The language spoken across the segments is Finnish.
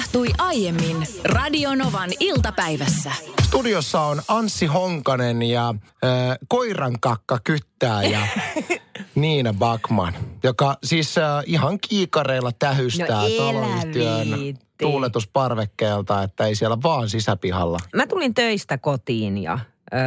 tapahtui aiemmin Radionovan iltapäivässä. Studiossa on Anssi Honkanen ja äh, koiran kakka kyttää ja Niina Bakman, joka siis äh, ihan kiikareilla tähystää No taloyhtiön tuuletusparvekkeelta, että ei siellä vaan sisäpihalla. Mä tulin töistä kotiin ja öö,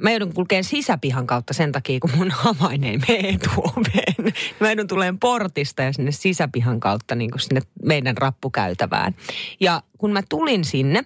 mä joudun kulkeen sisäpihan kautta sen takia, kun mun avain ei mene etuoveen. Mä joudun tuleen portista ja sinne sisäpihan kautta niin sinne meidän rappukäytävään. Ja kun mä tulin sinne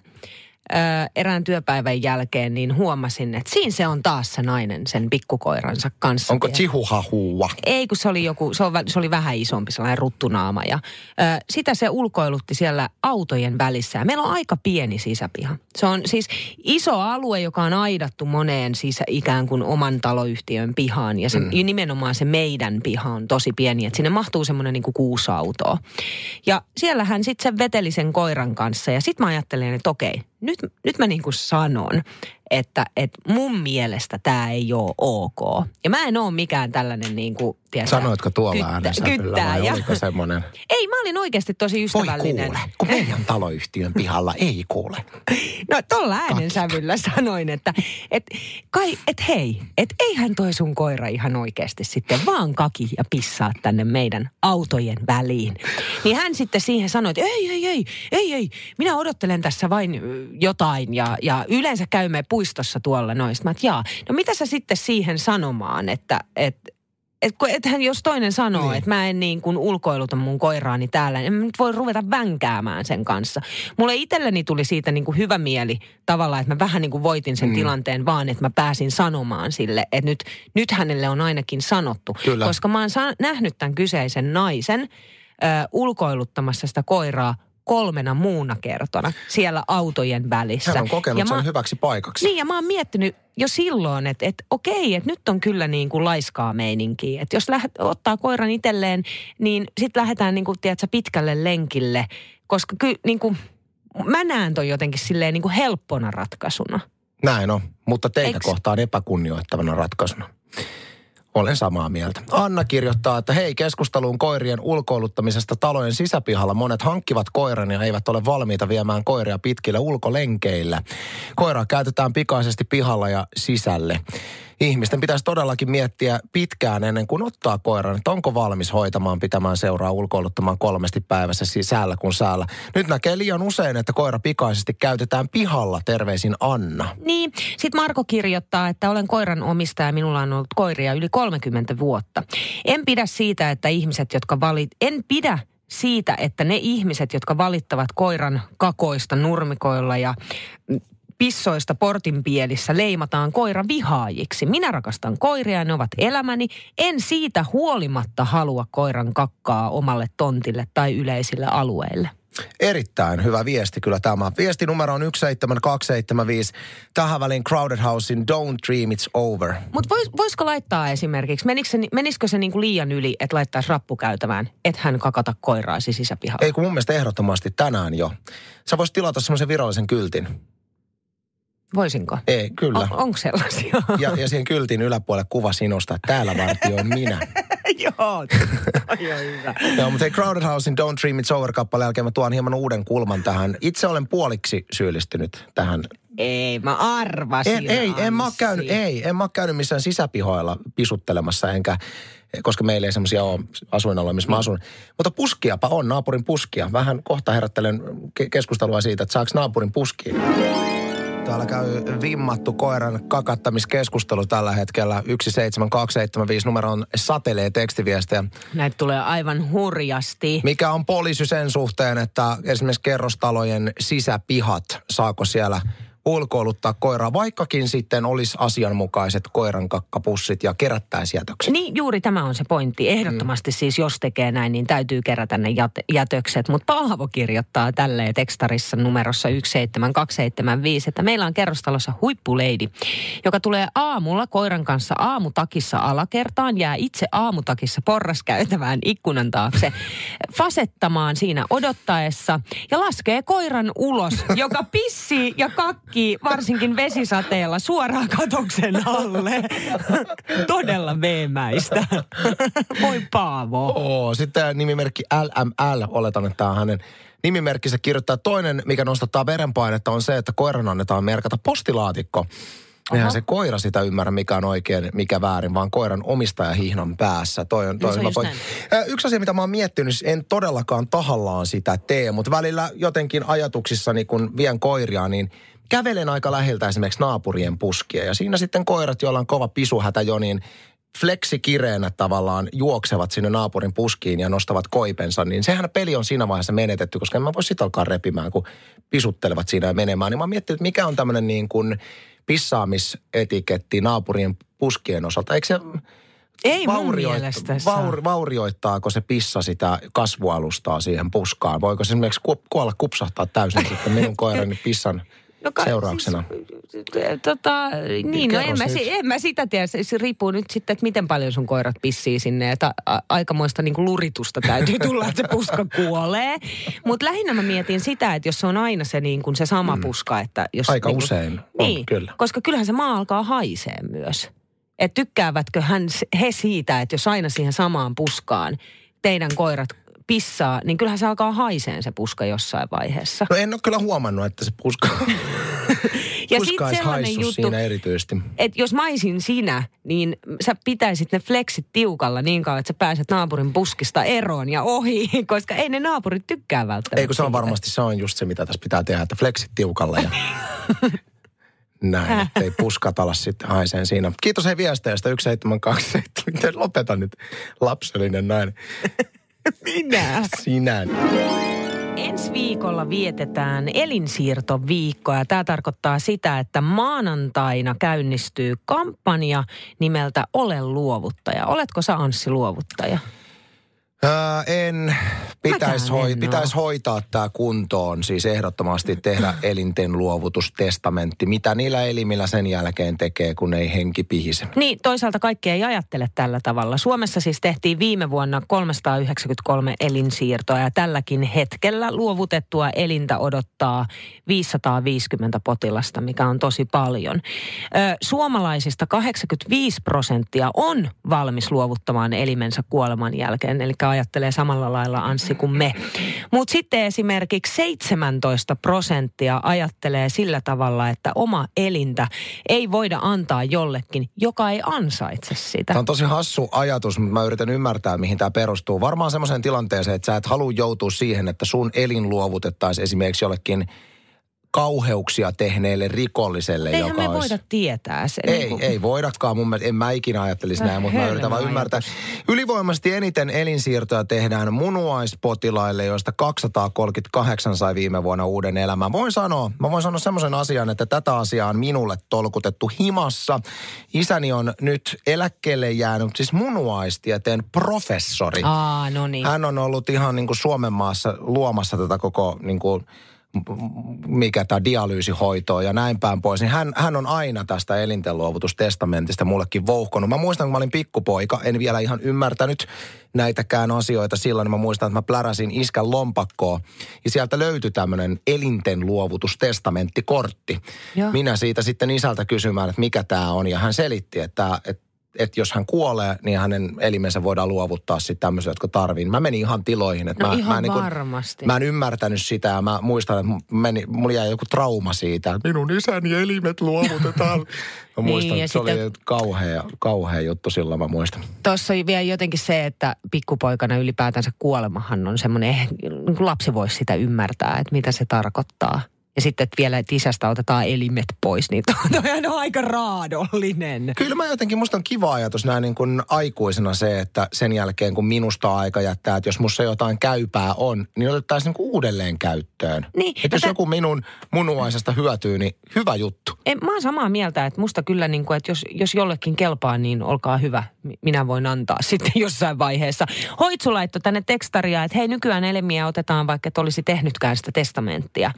erään työpäivän jälkeen, niin huomasin, että siinä se on taas se nainen sen pikkukoiransa kanssa. Onko chihuahua? ei, kun se oli joku, se, on, se oli vähän isompi, sellainen ruttunaama. Ja, ö, sitä se ulkoilutti siellä autojen välissä. Ja meillä on aika pieni sisäpiha. Se on siis iso alue, joka on aidattu moneen sisä, ikään kuin oman taloyhtiön pihaan. Ja se, mm. nimenomaan se meidän piha on tosi pieni, että sinne mahtuu semmoinen niin kuin kuusi autoa. Ja siellä hän sitten se veteli sen koiran kanssa. Ja sitten mä ajattelen, että okei, nyt, nyt mä niin kuin sanon, että, että mun mielestä tämä ei ole ok. Ja mä en ole mikään tällainen niin kuin, tiedätkö, Sanoitko tuolla kyttä- äänensävyllä kyttää vai ja- oliko semmoinen? Ei, mä olin oikeasti tosi Voi ystävällinen. kuule, kun meidän taloyhtiön pihalla ei kuule. No tuolla äänensävyllä sanoin, että et, kai, et hei, et eihän toi sun koira ihan oikeasti sitten vaan kaki ja pissaa tänne meidän autojen väliin. Niin hän sitten siihen sanoi, että ei, ei, ei, ei, ei, minä odottelen tässä vain jotain ja, ja yleensä käymme puistossa tuolla noista. Mä, et, jaa, no mitä sä sitten siihen sanomaan, että, että et, kun- ethän jos toinen sanoo, Niin. että mä en niin kuin ulkoiluta mun koiraani täällä, niin en mä nyt voi ruveta vänkäämään sen kanssa. Mulle itselleni tuli siitä niin kuin hyvä mieli tavallaan, että mä vähän niin kuin voitin sen mm. tilanteen vaan, että mä pääsin sanomaan sille, että nyt, nyt hänelle on ainakin sanottu. Kyllä. Koska mä oon sa- nähnyt tämän kyseisen naisen ö, ulkoiluttamassa sitä koiraa kolmena muuna kertona siellä autojen välissä. Hän on kokenut Ja sen mä- hyväksi paikaksi. niin ja mä oon miettinyt jo silloin, että, että okei, että nyt on kyllä niin kuin laiskaa meininkiä. Että jos lähdet, ottaa koiran itselleen, niin sitten lähdetään niin kuin, tiedätkö, pitkälle lenkille. Koska kyllä niin kuin, mä näen ton jotenkin silleen niin kuin helppona ratkaisuna. Näin on, mutta teitä Eiks? kohtaan epäkunnioittavana ratkaisuna. Olen samaa mieltä. Anna kirjoittaa, että hei, keskusteluun koirien ulkoiluttamisesta talojen sisäpihalla. Monet hankkivat koiran ja eivät ole valmiita viemään koiria pitkille ulkolenkeille. Koiraa käytetään pikaisesti pihalla ja sisälle. Ihmisten pitäisi todellakin miettiä pitkään ennen kuin ottaa koiran, että onko valmis hoitamaan, pitämään seuraa, ulkoiluttamaan kolmesti päivässä sisällä kuin säällä. Nyt näkee liian usein, että koira pikaisesti käytetään pihalla. Terveisin Anna. Niin, sitten Marko kirjoittaa, että olen koiran omistaja ja minulla on ollut koiria yli 30 vuotta. En pidä siitä, että ihmiset, jotka valit... En pidä siitä, että ne ihmiset, jotka valittavat koiran kakoista nurmikoilla ja pissoista portinpielissä leimataan koira vihaajiksi. Minä rakastan koiria ja ne ovat elämäni. En siitä huolimatta halua koiran kakkaa omalle tontille tai yleisille alueille. Erittäin hyvä viesti kyllä tämä. Viesti numero on 17275. Tähän väliin Crowded Housein Don't Dream It's Over. Mutta vois, voisiko laittaa esimerkiksi, menisikö se, menisikö se niinku liian yli, että laittaisi rappukäytävään, että hän kakata koiraasi sisäpihalla? Ei kun mun mielestä ehdottomasti tänään jo. Sä voisit tilata semmoisen virallisen kyltin. Voisinko? Ei, kyllä. On, onko sellaisia? Ja, ja siihen kyltin yläpuolelle kuva sinusta, että täällä vartioin minä. Joo, toi on hyvä. Joo, mutta hei Crowded Housein Don't Dream It's Over kappaleen jälkeen mä tuon hieman uuden kulman tähän. Itse olen puoliksi syyllistynyt tähän. Ei, mä arvasin. En, ei, en mä, käynyt, ei, en mä käynyt missään sisäpihoilla pisuttelemassa, enkä, koska meillä ei semmoisia ole asuinaloja, missä mä asun. Mutta puskiapa on, naapurin puskia. Vähän kohta herättelen ke- keskustelua siitä, että saako naapurin puskia. Täällä käy vimmattu koiran kakattamiskeskustelu tällä hetkellä. 17275 numero on satelee tekstiviestejä. Näitä tulee aivan hurjasti. Mikä on poliisi sen suhteen, että esimerkiksi kerrostalojen sisäpihat, saako siellä ulkoiluttaa koiraa, vaikkakin sitten olisi asianmukaiset koiran kakkapussit ja kerättäisiin jätökset. Niin, juuri tämä on se pointti. Ehdottomasti siis, jos tekee näin, niin täytyy kerätä ne jät- jätökset. Mutta Paavo kirjoittaa tälleen tekstarissa numerossa 17275, että meillä on kerrostalossa huippuleidi, joka tulee aamulla koiran kanssa aamutakissa alakertaan, jää itse aamutakissa porraskäytävään ikkunan taakse fasettamaan siinä odottaessa ja laskee koiran ulos, joka pissii ja kakkaa äkkiä, varsinkin vesisateella, suoraan katoksen alle. Todella veemäistä. Voi Paavo. Oo, sitten nimimerkki LML, oletan, että tämä on hänen nimimerkkinsä kirjoittaa. Toinen, mikä nostattaa verenpainetta, on se, että koiran annetaan merkata postilaatikko. Eihän se koira sitä ymmärrä, mikä on oikein, mikä väärin, vaan koiran omistaja hihnan päässä. Toi on, toi No on hyvä Yksi asia, mitä mä oon miettinyt, siis en todellakaan tahallaan sitä tee, mutta välillä jotenkin ajatuksissani, kun vien koiria, niin kävelen aika läheltä esimerkiksi naapurien puskia. Ja siinä sitten koirat, joilla on kova pisuhätä jo, niin fleksikireenä tavallaan juoksevat sinne naapurin puskiin ja nostavat koipensa, niin sehän peli on siinä vaiheessa menetetty, koska en mä voi sitä alkaa repimään, kun pisuttelevat siinä ja menemään. Niin mä miettinyt, että mikä on tämmöinen niin kuin pissaamisetiketti naapurien puskien osalta. Eikö se Ei mun vaurioit- mielestä saa. vaur, vaurioittaako se pissa sitä kasvualustaa siihen puskaan? Voiko se esimerkiksi ku, kuolla kupsahtaa täysin sitten minun koirani pissan No kai- seurauksena? Siis, tota, niin, no en mä, si- en mä sitä tiedä. Se, riippuu nyt sitten, että miten paljon sun koirat pissii sinne. Että a, aikamoista niin kuin luritusta täytyy tulla, että se puska kuolee. Mutta lähinnä mä mietin sitä, että jos se on aina se, niin kuin se sama puska. Että jos, Aika niin kuin, usein on, niin, kyllä. koska kyllähän se maa alkaa haisee myös. Että tykkäävätkö hän, he siitä, että jos aina siihen samaan puskaan teidän koirat pissaa, niin kyllähän se alkaa haiseen se puska jossain vaiheessa. No en ole kyllä huomannut, että se puska, Ja sitten sellainen juttu, siinä erityisesti. että jos mä olisin sinä, niin sä pitäisit ne flexit tiukalla niin kauan, että sä pääset naapurin puskista eroon ja ohi, koska ei ne naapurit tykkää välttämättä. Ei kun se on varmasti, se on just se, mitä tässä pitää tehdä, että flexit tiukalla ja näin, ettei puskat ala sitten haiseen siinä. Kiitos hei viesteistä, 172, miten lopeta nyt lapsellinen näin. Minä. Sinä. Ensi viikolla vietetään elinsiirtoviikkoa ja tämä tarkoittaa sitä, että maanantaina käynnistyy kampanja nimeltä Ole luovuttaja. Oletko sä Anssi luovuttaja? Ää, en. Pitäisi hoi, pitäis hoitaa tämä kuntoon, siis ehdottomasti tehdä elinten luovutustestamentti. Mitä niillä elimillä sen jälkeen tekee, kun ei henki pihise? Niin, toisaalta kaikki ei ajattele tällä tavalla. Suomessa siis tehtiin viime vuonna 393 elinsiirtoa ja tälläkin hetkellä luovutettua elintä odottaa 550 potilasta, mikä on tosi paljon. Ö, suomalaisista 85 prosenttia on valmis luovuttamaan elimensä kuoleman jälkeen, eli ajattelee samalla lailla Anssi kuin me. Mutta sitten esimerkiksi 17 prosenttia ajattelee sillä tavalla, että oma elintä ei voida antaa jollekin, joka ei ansaitse sitä. Tämä on tosi hassu ajatus, mutta mä yritän ymmärtää, mihin tämä perustuu. Varmaan semmoiseen tilanteeseen, että sä et halua joutua siihen, että sun elin luovutettaisiin esimerkiksi jollekin kauheuksia tehneelle rikolliselle, Eihän joka me olisi... voida tietää se. Ei, niin kuin- ei voidakaan. Mun mielestä, en mä ikinä ajattelisi Vähän näin, mutta mä yritän vaan ymmärtää. Ylivoimaisesti eniten elinsiirtoja tehdään munuaispotilaille, joista 238 sai viime vuonna uuden elämän. Voin sanoa, mä voin sanoa semmoisen asian, että tätä asiaa on minulle tolkutettu himassa. Isäni on nyt eläkkeelle jäänyt, siis munuaistieteen professori. Aa, no niin. Hän on ollut ihan niin kuin Suomen maassa luomassa tätä koko niin kuin, mikä tämä dialyysihoitoa ja näin päin pois, niin hän, hän on aina tästä elintenluovutustestamentista mullekin vouhkonut. Mä muistan, kun mä olin pikkupoika, en vielä ihan ymmärtänyt näitäkään asioita silloin, niin mä muistan, että mä pläräsin iskän lompakkoa ja sieltä löytyi tämmöinen elintenluovutustestamenttikortti. Joo. Minä siitä sitten isältä kysymään, että mikä tämä on ja hän selitti, että, että että jos hän kuolee, niin hänen elimensä voidaan luovuttaa sitten tämmöisiä, jotka tarvii. Mä menin ihan tiloihin. Että No mä, ihan mä, niin varmasti. Mä en ymmärtänyt sitä ja mä muistan, että meni, mulla jäi joku trauma siitä. että Minun isäni elimet luovutetaan. Mä Niin, muistan, ja että se oli sitten- kauhea, kauhea juttu silloin, mä muistan. Tuossa oli vielä jotenkin se, että pikkupoikana ylipäätänsä kuolemahan on semmoinen, eh, niin lapsi voisi sitä ymmärtää, että mitä se tarkoittaa. Ja sitten, että vielä että isästä otetaan elimet pois, niin toi on aika raadollinen. Kyllä mä jotenkin, musta on kiva ajatus näin niin kuin aikuisena se, että sen jälkeen kun minusta aika jättää, että jos musta jotain käypää on, niin otettaisiin niin kuin uudelleen käyttöön. Niin, Että jos tä- joku minun munuaisesta hyötyy, niin hyvä juttu. En, mä oon samaa mieltä, että musta kyllä, niin kuin, että jos, jos jollekin kelpaa, niin olkaa hyvä. Mi- Minä voin antaa sitten jossain vaiheessa. Hoitsu laittoi tänne tekstaria, että hei nykyään elimiä otetaan vaikka et olisi tehnytkään sitä testamenttia.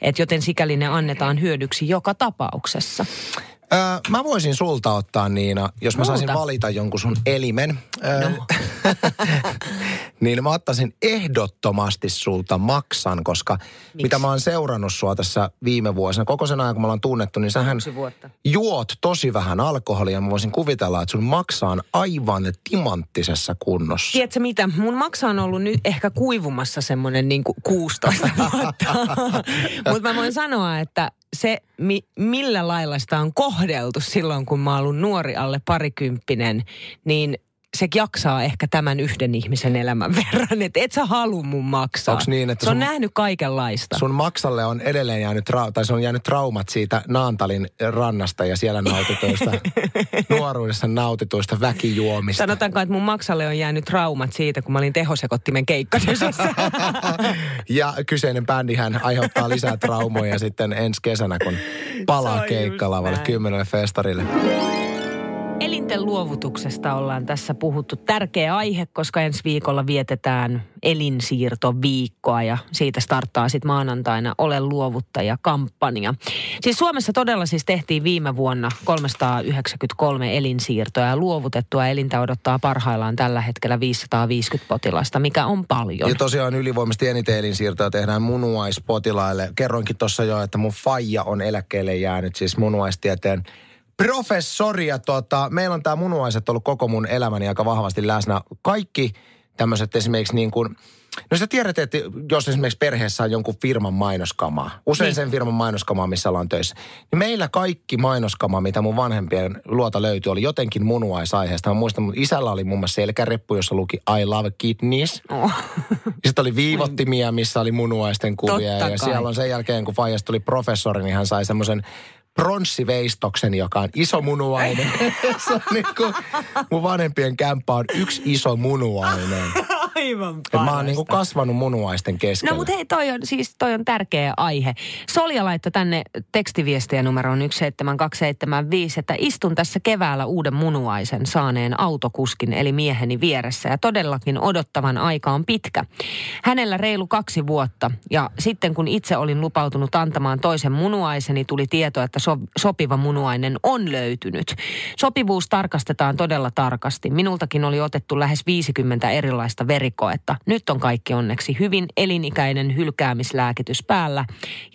Et joten sikäli ne annetaan hyödyksi joka tapauksessa. Öö, mä voisin sulta ottaa Niina, jos mä Multa? saisin valita jonkun sun elimen. Öö, No. niin mä ottaisin ehdottomasti sulta maksan, koska Miksi? mitä mä oon seurannut sua tässä viime vuosina, koko sen ajan kun me ollaan tunnettu, niin sähän juot tosi vähän alkoholia. Mä voisin kuvitella, että sun maksa on aivan timanttisessa kunnossa. Tiedätkö mitä? Mun maksa on ollut nyt ehkä kuivumassa semmoinen niin 16 vuotta. Mutta mä voin sanoa, että se, mi, millä lailla sitä on kohdeltu silloin, kun mä oon ollut nuori alle parikymppinen, niin se jaksaa ehkä tämän yhden ihmisen elämän verran. Että et sä halu mun maksaa. Onks niin, että se on sun- nähnyt kaikenlaista. Sun maksalle on edelleen jäänyt, trau- tai se on jäänyt traumat siitä Naantalin rannasta ja siellä nautituista, nuoruudessa nautituista väkijuomista. Sanotaanko, että mun maksalle on jäänyt traumat siitä, kun mä olin tehosekottimen keikkatyössä. Ja kyseinen bändihän aiheuttaa lisää traumoja sitten ensi kesänä, kun palaa keikkalavalle kymmenelle festarille. Elinten luovutuksesta ollaan tässä puhuttu. Tärkeä aihe, koska ensi viikolla vietetään elinsiirtoviikkoa ja siitä starttaa sitten maanantaina Ole luovuttaja-kampanja. Siis Suomessa todella siis tehtiin viime vuonna 393 elinsiirtoa ja luovutettua elintä odottaa parhaillaan tällä hetkellä 550 potilasta, mikä on paljon. Ja tosiaan ylivoimaisesti eniten elinsiirtoja tehdään munuaispotilaille. Kerroinkin tuossa jo, että mun faija on eläkkeelle jäänyt siis munuaistieteen professori. Ja tota, meillä on tämä munuaiset ollut koko mun elämäni aika vahvasti läsnä. Kaikki tämmöiset esimerkiksi niin kuin, no sä tiedät, että jos esimerkiksi perheessä on jonkun firman mainoskamaa, usein Niin. sen firman mainoskamaa, missä ollaan töissä, niin meillä kaikki mainoskama, mitä mun vanhempien luota löytyi, oli jotenkin munuaisaiheesta. Mä muistan, mun isällä oli muun muassa selkäreppu, jossa luki I love kidneys. Oh. Sitten oli viivottimia, missä oli munuaisten kuvia. Totta ja kai. siellä on sen jälkeen, kun Faijasta tuli professori, niin hän sai semmoisen pronssiveistoksen, joka on iso munuainen. Se on niin kuin, mun vanhempien kämppä on yksi iso munuainen. Aivan Et mä oon niin kuin kasvanut munuaisten keskellä. No mutta hei, toi on, siis toi on tärkeä aihe. Solja laittoi tänne tekstiviestiä numeroon 17275, että istun tässä keväällä uuden munuaisen saaneen autokuskin eli mieheni vieressä ja todellakin odottavan aika on pitkä. Hänellä reilu kaksi vuotta ja sitten kun itse olin lupautunut antamaan toisen munuaiseni, tuli tieto, että so, sopiva munuainen on löytynyt. Sopivuus tarkastetaan todella tarkasti. Minultakin oli otettu lähes 50 erilaista verikoetta. Nyt on kaikki onneksi hyvin elinikäinen hylkäämislääkitys päällä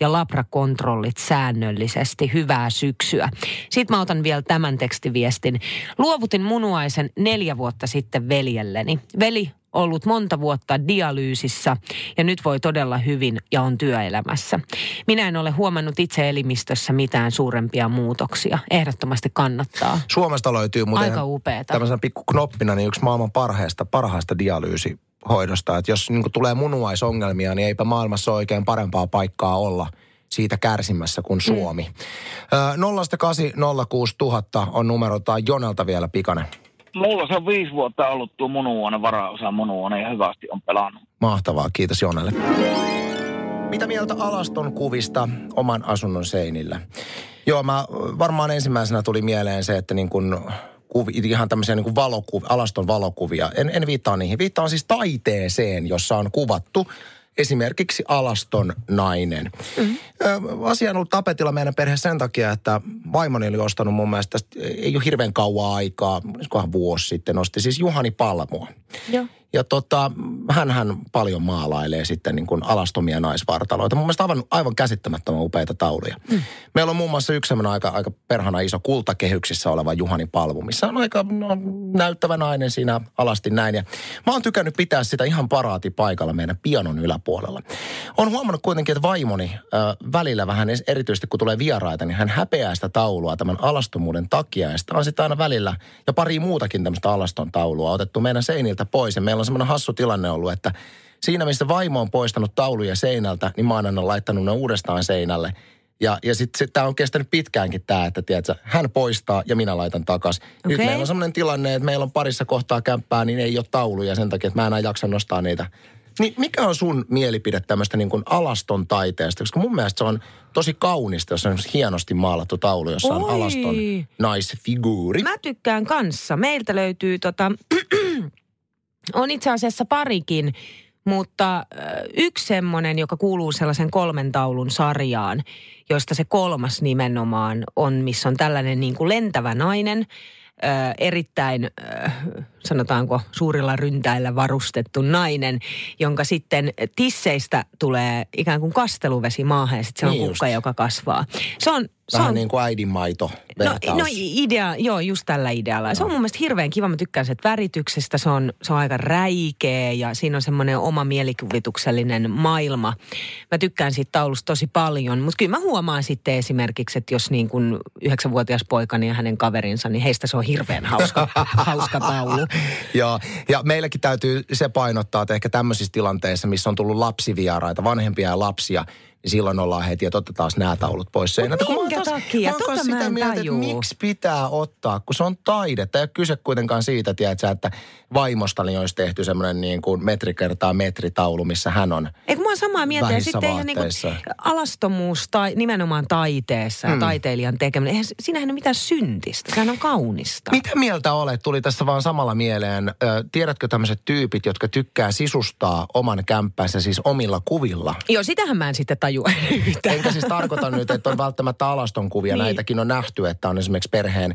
ja labrakontrollit säännöllisesti. Hyvää syksyä. Sitten mä otan vielä tämän tekstiviestin. Luovutin munuaisen neljä vuotta sitten veljelleni. Veli ollut monta vuotta dialyysissä ja nyt voi todella hyvin ja on työelämässä. Minä en ole huomannut itse elimistössä mitään suurempia muutoksia. Ehdottomasti kannattaa. Suomesta löytyy muuten Aika upeeta. tämmöisenä pikku knoppina niin yksi maailman parhaista, parhaista dialyysihoidosta. Että jos niin tulee munuaisongelmia, niin eipä maailmassa oikein parempaa paikkaa olla siitä kärsimässä kuin Suomi. Mm. 0806000 on numeroltaan Jonelta vielä pikainen. Mulla se on viisi vuotta ollut tuo munuainen, varaosa munuainen ja hyvästi on pelannut. Mahtavaa, kiitos Jonelle. Mitä mieltä alaston kuvista oman asunnon seinillä? Joo, mä varmaan ensimmäisenä tuli mieleen se, että niin kun kuvi, ihan tämmöisiä niin kuin valokuvia, alaston valokuvia. En, en viittaa niihin. Viittaan siis taiteeseen, jossa on kuvattu esimerkiksi alaston nainen. Mm-hmm. Asia on ollut tapetilla meidän perheessä sen takia, että vaimoni oli ostanut mun mielestä, tästä ei ole hirveän kauan aikaa, olisikohan vuosi sitten, osti siis Juhani Palmua. Joo. Ja tota, hän paljon maalailee sitten niin kuin alastomia naisvartaloita. Mun mielestä aivan, aivan käsittämättömän upeita tauluja. Mm. Meillä on muun muassa yksi aika, aika perhana iso kultakehyksissä oleva Juhani Palvu, missä on aika no, näyttävä nainen siinä alasti näin. Ja mä oon tykännyt pitää sitä ihan paraatipaikalla meidän pianon yläpuolella. On huomannut kuitenkin, että vaimoni äh, välillä vähän, es- erityisesti kun tulee vieraita, niin hän häpeää sitä taulua tämän alastomuuden takia. Ja sitä on sitten aina välillä ja pari muutakin tämmöistä alaston taulua otettu meidän seiniltä pois. Ja meillä on semmoinen hassu tilanne ollut, että siinä missä vaimo on poistanut tauluja seinältä, niin mä oon aina laittanut ne uudestaan seinälle. Ja, ja sitten sit tämä on kestänyt pitkäänkin tämä, että tiedätkö, hän poistaa ja minä laitan takaisin. Nyt Okei. meillä on semmoinen tilanne, että meillä on parissa kohtaa kämppää, niin ei ole tauluja sen takia, että mä enää jaksa nostaa niitä. Niin mikä on sun mielipide tämmöistä niin kuin alaston taiteesta? Koska mun mielestä se on tosi kaunista, jos on hienosti maalattu taulu, jossa on Oi. alaston naisfiguuri. Mä tykkään kanssa. Meiltä löytyy tota, on itse asiassa parikin mutta yksi semmoinen, joka kuuluu sellaisen kolmen taulun sarjaan, joista se kolmas nimenomaan on, missä on tällainen niin kuin lentävä nainen, äh, erittäin, äh, sanotaanko, suurilla ryntäillä varustettu nainen, jonka sitten tisseistä tulee ikään kuin kasteluvesi maahan ja sitten se on Niin kukka, just. joka kasvaa. Se on, se Vähän on niin kuin äidinmaito No, no idea, joo, just tällä idealla. Se on mun mielestä hirveän kiva. Mä tykkään sen värityksestä. Se on, se on aika räikeä ja siinä on semmoinen oma mielikuvituksellinen maailma. Mä tykkään siitä taulusta tosi paljon. Mutta kyllä mä huomaan sitten esimerkiksi, että jos niin kuin yhdeksänvuotias poikani ja hänen kaverinsa, niin heistä se on hirveän hauska, hauska taulu. Joo, ja meilläkin täytyy se painottaa, että ehkä tämmöisissä tilanteissa, missä on tullut lapsivieraita, vanhempia ja lapsia, niin silloin ollaan heti, että otetaan nämä taulut pois seinältä. Kun mä minkä taas- takia? Mä Tota mä sitä en mieltä, että miksi pitää ottaa, kun se on taidetta. Ei ole kyse kuitenkaan siitä, tiedätkö, että vaimostani olisi tehty semmoinen niin kuin metri kertaa metritaulu, missä hän on. Eikö mä oon samaa mieltä. Ja sitten eihän niinku vaatteissa. alastomuus tai nimenomaan taiteessa ja Hmm. taiteilijan tekeminen, eihän, siinähän ei ole mitään syntistä. Sehän on kaunista. Mitä mieltä olet? Tuli tässä vaan samalla mieleen. Ö, tiedätkö tämmöiset tyypit, jotka tykkää sisustaa oman kämppänsä siis omilla kuvilla? Joo, sitähän mä en sitten tajua yhtään. Enkä siis tarkoita nyt, että on välttämättä alaston kuvia. Niin. Näitäkin on nähty, että on esimerkiksi perheen,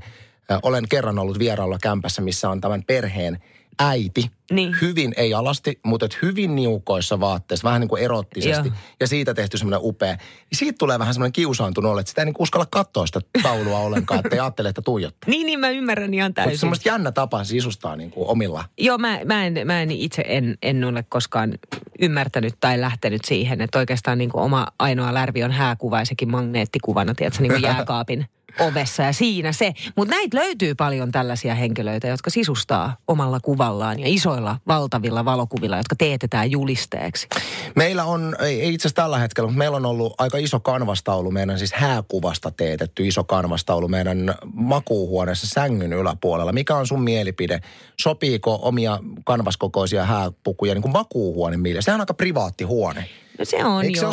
olen kerran ollut vierailla kämpässä, missä on tämän perheen äiti. Niin. Hyvin, ei alasti, mutta et hyvin niukoissa vaatteissa, vähän niin kuin erottisesti. Joo. Ja siitä tehty semmoinen upea. Siitä tulee vähän semmoinen kiusaantunut olo, että sitä ei niin uskalla katsoa sitä taulua ollenkaan, että ei ajattele, että tuijottaa. Niin, niin mä ymmärrän ihan Mutta täysin. semmoista jännä tapa sisustaa niin kuin omilla. Joo, mä, mä, en, mä en itse en, en ole koskaan ymmärtänyt tai lähtenyt siihen, että oikeastaan niin kuin oma ainoa lärvi on hääkuva ja sekin magneettikuvana, tiedätkö, niin kuin jääkaapin ovessa ja siinä se. Mutta näitä löytyy paljon tällaisia henkilöitä, jotka sisustaa omalla kuvallaan ja isoilla valtavilla valokuvilla, jotka teetetään julisteeksi. Meillä on, ei itse asiassa tällä hetkellä, mutta meillä on ollut aika iso kanvastaulu, meidän siis hääkuvasta teetetty iso kanvastaulu meidän makuuhuoneessa sängyn yläpuolella. Mikä on sun mielipide? Sopiiko omia kanvaskokoisia hääpukuja niin kuin makuuhuone mille? Sehän on aika privaatti huone. No se on Eikö se ole